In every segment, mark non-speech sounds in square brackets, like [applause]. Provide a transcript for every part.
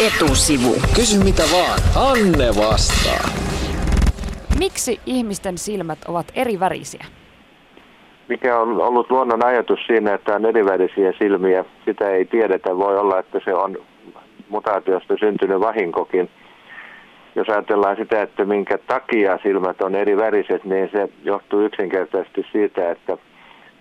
Etusivu. Kysy mitä vaan, Anne vastaa. Miksi ihmisten silmät ovat eri värisiä? Mikä on ollut luonnon ajatus siinä, että on erivärisiä silmiä, sitä ei tiedetä. Voi olla, että se on mutaatiosta syntynyt vahinkokin. Jos ajatellaan sitä, että minkä takia silmät on eri väriset, niin se johtuu yksinkertaisesti siitä, että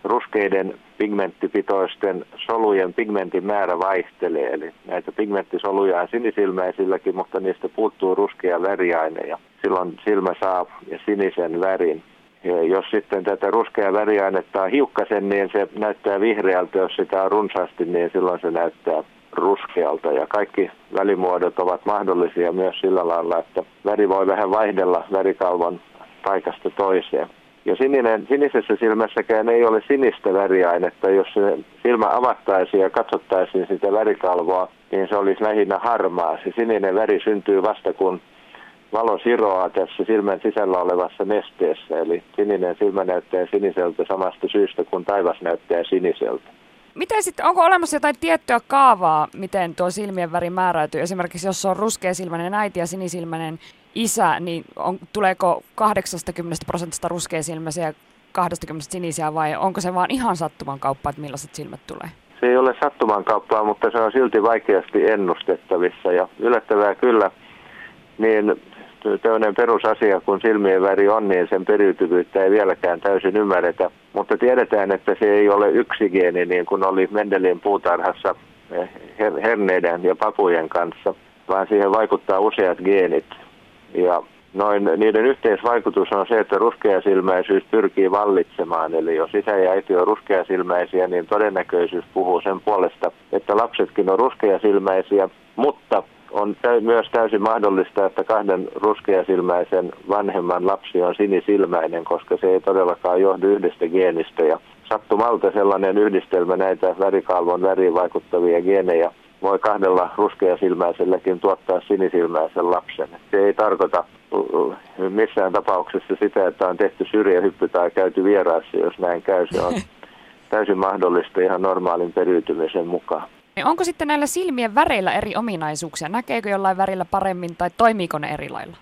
ruskeiden pigmenttipitoisten solujen pigmentin määrä vaihtelee. Eli näitä pigmenttisoluja on sinisilmäisilläkin, mutta niistä puuttuu ruskea väriaine ja silloin silmä saa sinisen värin. Ja jos sitten tätä ruskea väriainetta on hiukkasen, niin se näyttää vihreältä. Jos sitä on runsaasti, niin silloin se näyttää ruskealta. Ja kaikki välimuodot ovat mahdollisia myös sillä lailla, että väri voi vähän vaihdella värikalvon paikasta toiseen. Ja sininen, sinisessä silmässäkään ei ole sinistä väriainetta. Jos se silmä avattaisiin ja katsottaisiin sitä värikalvoa, niin se olisi lähinnä harmaa. Se sininen väri syntyy vasta kun valo siroaa tässä silmän sisällä olevassa nesteessä. Eli sininen silmä näyttää siniseltä samasta syystä kuin taivas näyttää siniseltä. Miten sitten, onko olemassa jotain tiettyä kaavaa, miten tuo silmien väri määräytyy? Esimerkiksi jos on ruskeasilmäinen äiti ja sinisilmäinen isä, niin on, tuleeko 80 prosentista ruskeasilmäisiä ja 20 sinisiä vai onko se vaan ihan sattuman kauppa, että millaiset silmät tulee? Se ei ole sattuman kauppaa, mutta se on silti vaikeasti ennustettavissa ja yllättävää kyllä, niin tämmöinen perusasia, kun silmien väri on, niin sen periytyvyyttä ei vieläkään täysin ymmärretä. Mutta tiedetään, että se ei ole yksi geeni, niin kuin oli Mendelin puutarhassa eh, herneiden ja papujen kanssa, vaan siihen vaikuttaa useat geenit. Ja noin, niiden yhteisvaikutus on se, että ruskeasilmäisyys pyrkii vallitsemaan. Eli jos isä ja äiti on ruskeasilmäisiä, niin todennäköisyys puhuu sen puolesta, että lapsetkin on ruskeasilmäisiä, mutta on myös täysin mahdollista, että kahden ruskeasilmäisen vanhemman lapsi on sinisilmäinen, koska se ei todellakaan johdu yhdestä geenistä. Ja sattumalta sellainen yhdistelmä näitä värikalvon väriin vaikuttavia geenejä voi kahdella ruskeasilmäiselläkin tuottaa sinisilmäisen lapsen. Se ei tarkoita missään tapauksessa sitä, että on tehty syrjähyppy tai käyty vieraassa, jos näin käy. Se on [laughs] täysin mahdollista ihan normaalin periytymisen mukaan. Onko sitten näillä silmien väreillä eri ominaisuuksia? Näkeekö jollain värillä paremmin tai toimiiko ne eri lailla?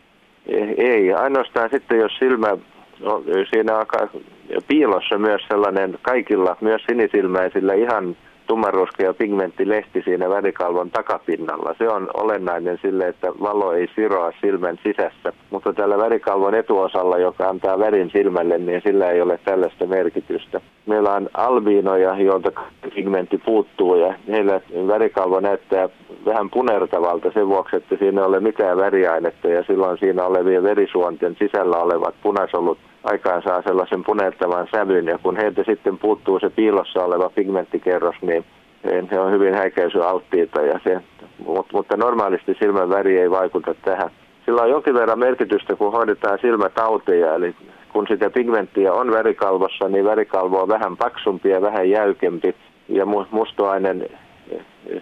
Ei, ainoastaan sitten jos silmä, no, siinä piilossa myös sellainen kaikilla, myös sinisilmäisillä ihan tummanruskea pigmenttilehti siinä värikalvon takapinnalla. Se on olennainen sille, että valo ei siroa silmän sisässä. Mutta tällä värikalvon etuosalla, joka antaa värin silmälle, niin sillä ei ole tällaista merkitystä. Meillä on albiinoja, joilta pigmentti puuttuu ja heillä värikalvo näyttää vähän punertavalta sen vuoksi, että siinä ei ole mitään väriainetta ja silloin siinä olevien verisuonten sisällä olevat punasolut aikaan saa sellaisen punertavan sävyn. Ja kun heiltä sitten puuttuu se piilossa oleva pigmenttikerros, niin he on hyvin häikäisyauttiita, ja se, mutta normaalisti silmän väri ei vaikuta tähän. Sillä on jonkin verran merkitystä, kun hoidetaan silmätauteja, eli kun sitä pigmenttiä on värikalvossa, niin värikalvo on vähän paksumpi ja vähän jäykempi, ja mustoainen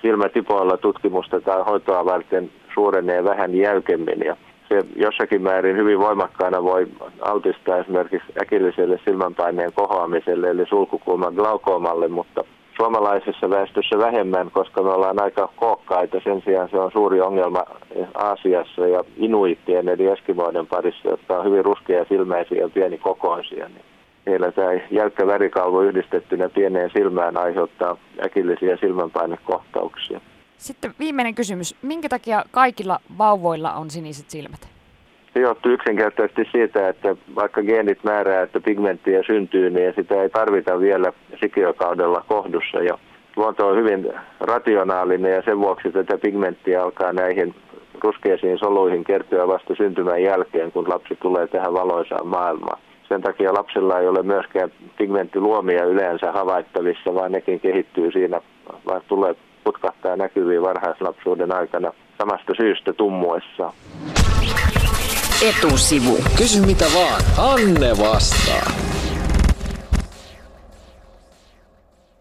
silmätipoilla tutkimusta tai hoitoa varten suurenee vähän jäykemmin. Ja se jossakin määrin hyvin voimakkaana voi altistaa esimerkiksi äkilliselle silmänpaineen kohoamiselle eli sulkukulman glaukoomalle, mutta suomalaisessa väestössä vähemmän, koska me ollaan aika kookkaita. Sen sijaan se on suuri ongelma Aasiassa ja inuittien eli eskimoiden parissa, jotka on hyvin ruskea silmäisiä ja pienikokoisia. Niin heillä tämä jäykkä värikalvo yhdistettynä pieneen silmään aiheuttaa äkillisiä silmänpainekohtauksia. Sitten viimeinen kysymys. Minkä takia kaikilla vauvoilla on siniset silmät? Se johtuu yksinkertaisesti siitä, että vaikka geenit määrää, että pigmenttiä syntyy, niin sitä ei tarvita vielä sikiökaudella kohdussa. Ja luonto on hyvin rationaalinen ja sen vuoksi tätä pigmenttiä alkaa näihin ruskeisiin soluihin kertyä vasta syntymän jälkeen, kun lapsi tulee tähän valoisaan maailmaan. Sen takia lapsilla ei ole myöskään pigmenttiluomia yleensä havaittavissa, vaan nekin kehittyy siinä, vaan tulee putkahtaa näkyviin varhaislapsuuden aikana samasta syystä tummuessa. Etusivu. Kysy mitä vaan, Anne vastaa.